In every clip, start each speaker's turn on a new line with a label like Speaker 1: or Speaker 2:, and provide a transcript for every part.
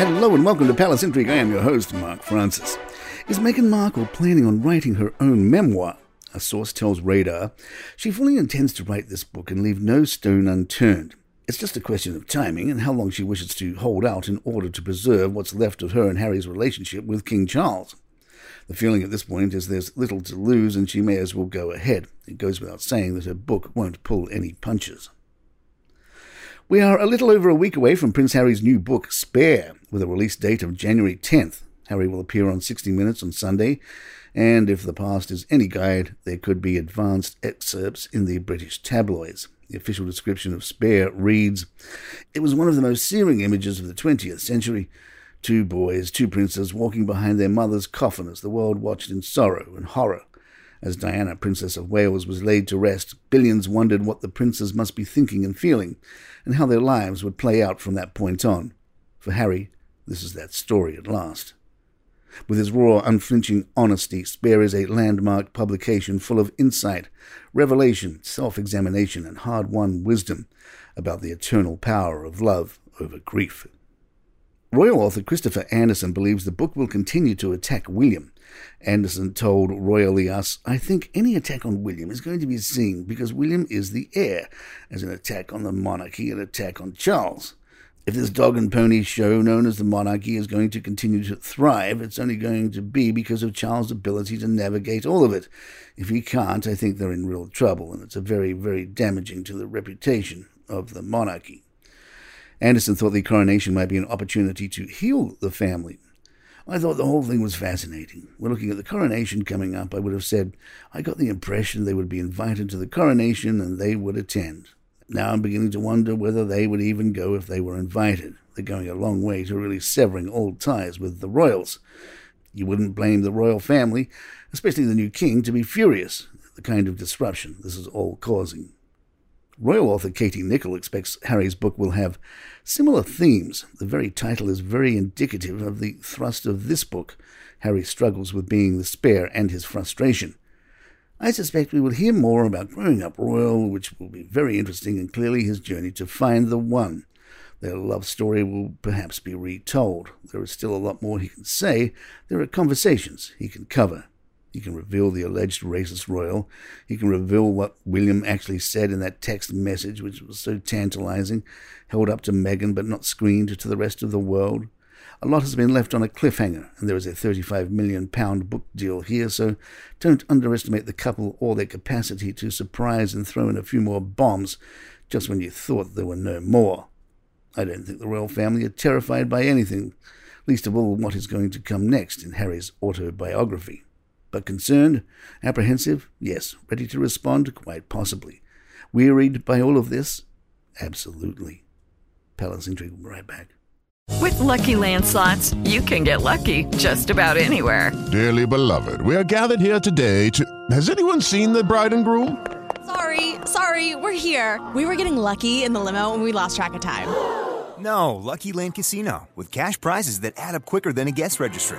Speaker 1: Hello and welcome to Palace Intrigue. I am your host, Mark Francis. Is Meghan Markle planning on writing her own memoir? A source tells Radar she fully intends to write this book and leave no stone unturned. It's just a question of timing and how long she wishes to hold out in order to preserve what's left of her and Harry's relationship with King Charles. The feeling at this point is there's little to lose and she may as well go ahead. It goes without saying that her book won't pull any punches. We are a little over a week away from Prince Harry's new book, Spare, with a release date of January 10th. Harry will appear on 60 Minutes on Sunday, and if the past is any guide, there could be advanced excerpts in the British tabloids. The official description of Spare reads It was one of the most searing images of the 20th century. Two boys, two princes, walking behind their mother's coffin as the world watched in sorrow and horror. As Diana, Princess of Wales, was laid to rest, billions wondered what the princes must be thinking and feeling, and how their lives would play out from that point on. For Harry, this is that story at last. With his raw, unflinching honesty, Spare is a landmark publication full of insight, revelation, self examination, and hard won wisdom about the eternal power of love over grief. Royal author Christopher Anderson believes the book will continue to attack William. Anderson told Royally Us, I think any attack on William is going to be seen because William is the heir, as an attack on the monarchy, an attack on Charles. If this dog and pony show known as the monarchy is going to continue to thrive, it's only going to be because of Charles' ability to navigate all of it. If he can't, I think they're in real trouble, and it's a very, very damaging to the reputation of the monarchy. Anderson thought the coronation might be an opportunity to heal the family. I thought the whole thing was fascinating. We're looking at the coronation coming up. I would have said, I got the impression they would be invited to the coronation and they would attend. Now I'm beginning to wonder whether they would even go if they were invited. They're going a long way to really severing all ties with the royals. You wouldn't blame the royal family, especially the new king, to be furious at the kind of disruption this is all causing. Royal author Katie Nicholl expects Harry's book will have similar themes. The very title is very indicative of the thrust of this book. Harry struggles with being the spare and his frustration. I suspect we will hear more about growing up royal, which will be very interesting, and clearly his journey to find the one. Their love story will perhaps be retold. There is still a lot more he can say. There are conversations he can cover. He can reveal the alleged racist royal. He can reveal what William actually said in that text message, which was so tantalizing, held up to Meghan but not screened to the rest of the world. A lot has been left on a cliffhanger, and there is a £35 million book deal here, so don't underestimate the couple or their capacity to surprise and throw in a few more bombs just when you thought there were no more. I don't think the royal family are terrified by anything, least of all what is going to come next in Harry's autobiography. But concerned? Apprehensive? Yes. Ready to respond? Quite possibly. Wearied by all of this? Absolutely. Palace Intrigue will be right back.
Speaker 2: With LuckyLand Slots, you can get lucky just about anywhere.
Speaker 3: Dearly beloved, we are gathered here today to. Has anyone seen the bride and groom?
Speaker 4: Sorry, sorry, we're here. We were getting lucky in the limo and we lost track of time.
Speaker 5: No, Lucky Land Casino, with cash prizes that add up quicker than a guest registry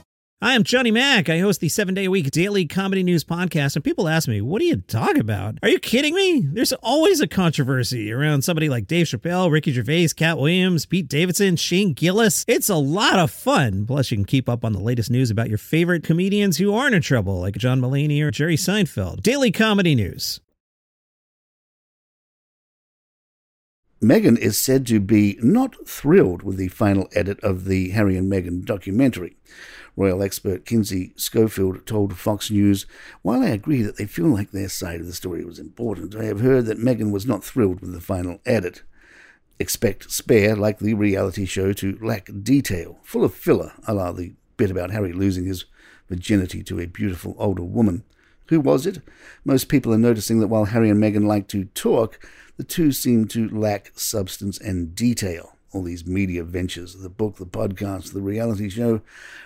Speaker 6: Hi, I'm Johnny Mac. I host the seven day a week daily comedy news podcast, and people ask me, what do you talk about? Are you kidding me? There's always a controversy around somebody like Dave Chappelle, Ricky Gervais, Katt Williams, Pete Davidson, Shane Gillis. It's a lot of fun. Plus, you can keep up on the latest news about your favorite comedians who aren't in trouble, like John Mulaney or Jerry Seinfeld. Daily comedy news.
Speaker 1: Meghan is said to be not thrilled with the final edit of the Harry and Meghan documentary. Royal expert Kinsey Schofield told Fox News, While I agree that they feel like their side of the story was important, I have heard that Meghan was not thrilled with the final edit. Expect Spare, like the reality show, to lack detail, full of filler, a la the bit about Harry losing his virginity to a beautiful older woman. Who was it? Most people are noticing that while Harry and Meghan like to talk, the two seem to lack substance and detail. All these media ventures, the book, the podcast, the reality show,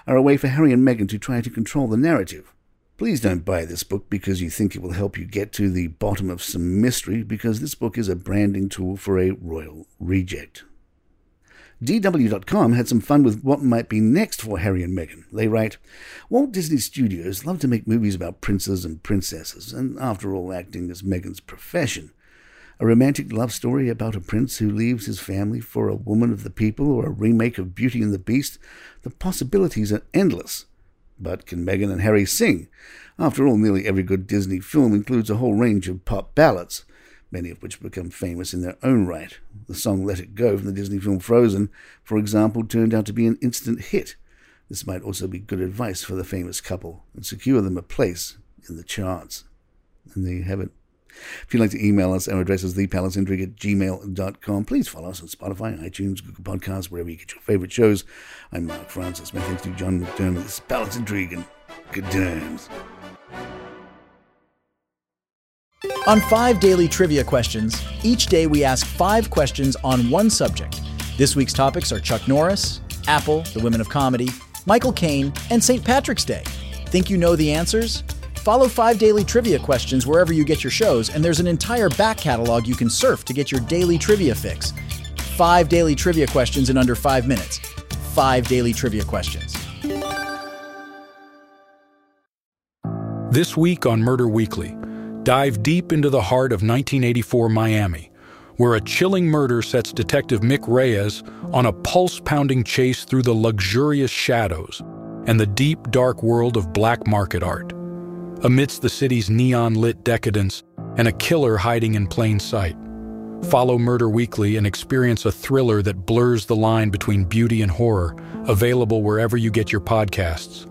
Speaker 1: are a way for Harry and Meghan to try to control the narrative. Please don't buy this book because you think it will help you get to the bottom of some mystery, because this book is a branding tool for a royal reject. DW.com had some fun with what might be next for Harry and Meghan. They write Walt Disney Studios love to make movies about princes and princesses, and after all, acting is Meghan's profession. A romantic love story about a prince who leaves his family for a woman of the people, or a remake of Beauty and the Beast, the possibilities are endless. But can Meghan and Harry sing? After all, nearly every good Disney film includes a whole range of pop ballads, many of which become famous in their own right. The song Let It Go from the Disney film Frozen, for example, turned out to be an instant hit. This might also be good advice for the famous couple and secure them a place in the charts. And there you have it. If you'd like to email us, our address is thepalaceintrigue at gmail.com. Please follow us on Spotify, iTunes, Google Podcasts, wherever you get your favorite shows. I'm Mark Francis. My thanks to John McDermott. This is Palace Intrigue and good times.
Speaker 7: On five daily trivia questions, each day we ask five questions on one subject. This week's topics are Chuck Norris, Apple, the women of comedy, Michael Caine, and St. Patrick's Day. Think you know the answers? Follow five daily trivia questions wherever you get your shows, and there's an entire back catalog you can surf to get your daily trivia fix. Five daily trivia questions in under five minutes. Five daily trivia questions.
Speaker 8: This week on Murder Weekly, dive deep into the heart of 1984 Miami, where a chilling murder sets Detective Mick Reyes on a pulse pounding chase through the luxurious shadows and the deep, dark world of black market art amidst the city's neon lit decadence and a killer hiding in plain sight. Follow Murder Weekly and experience a thriller that blurs the line between beauty and horror, available wherever you get your podcasts.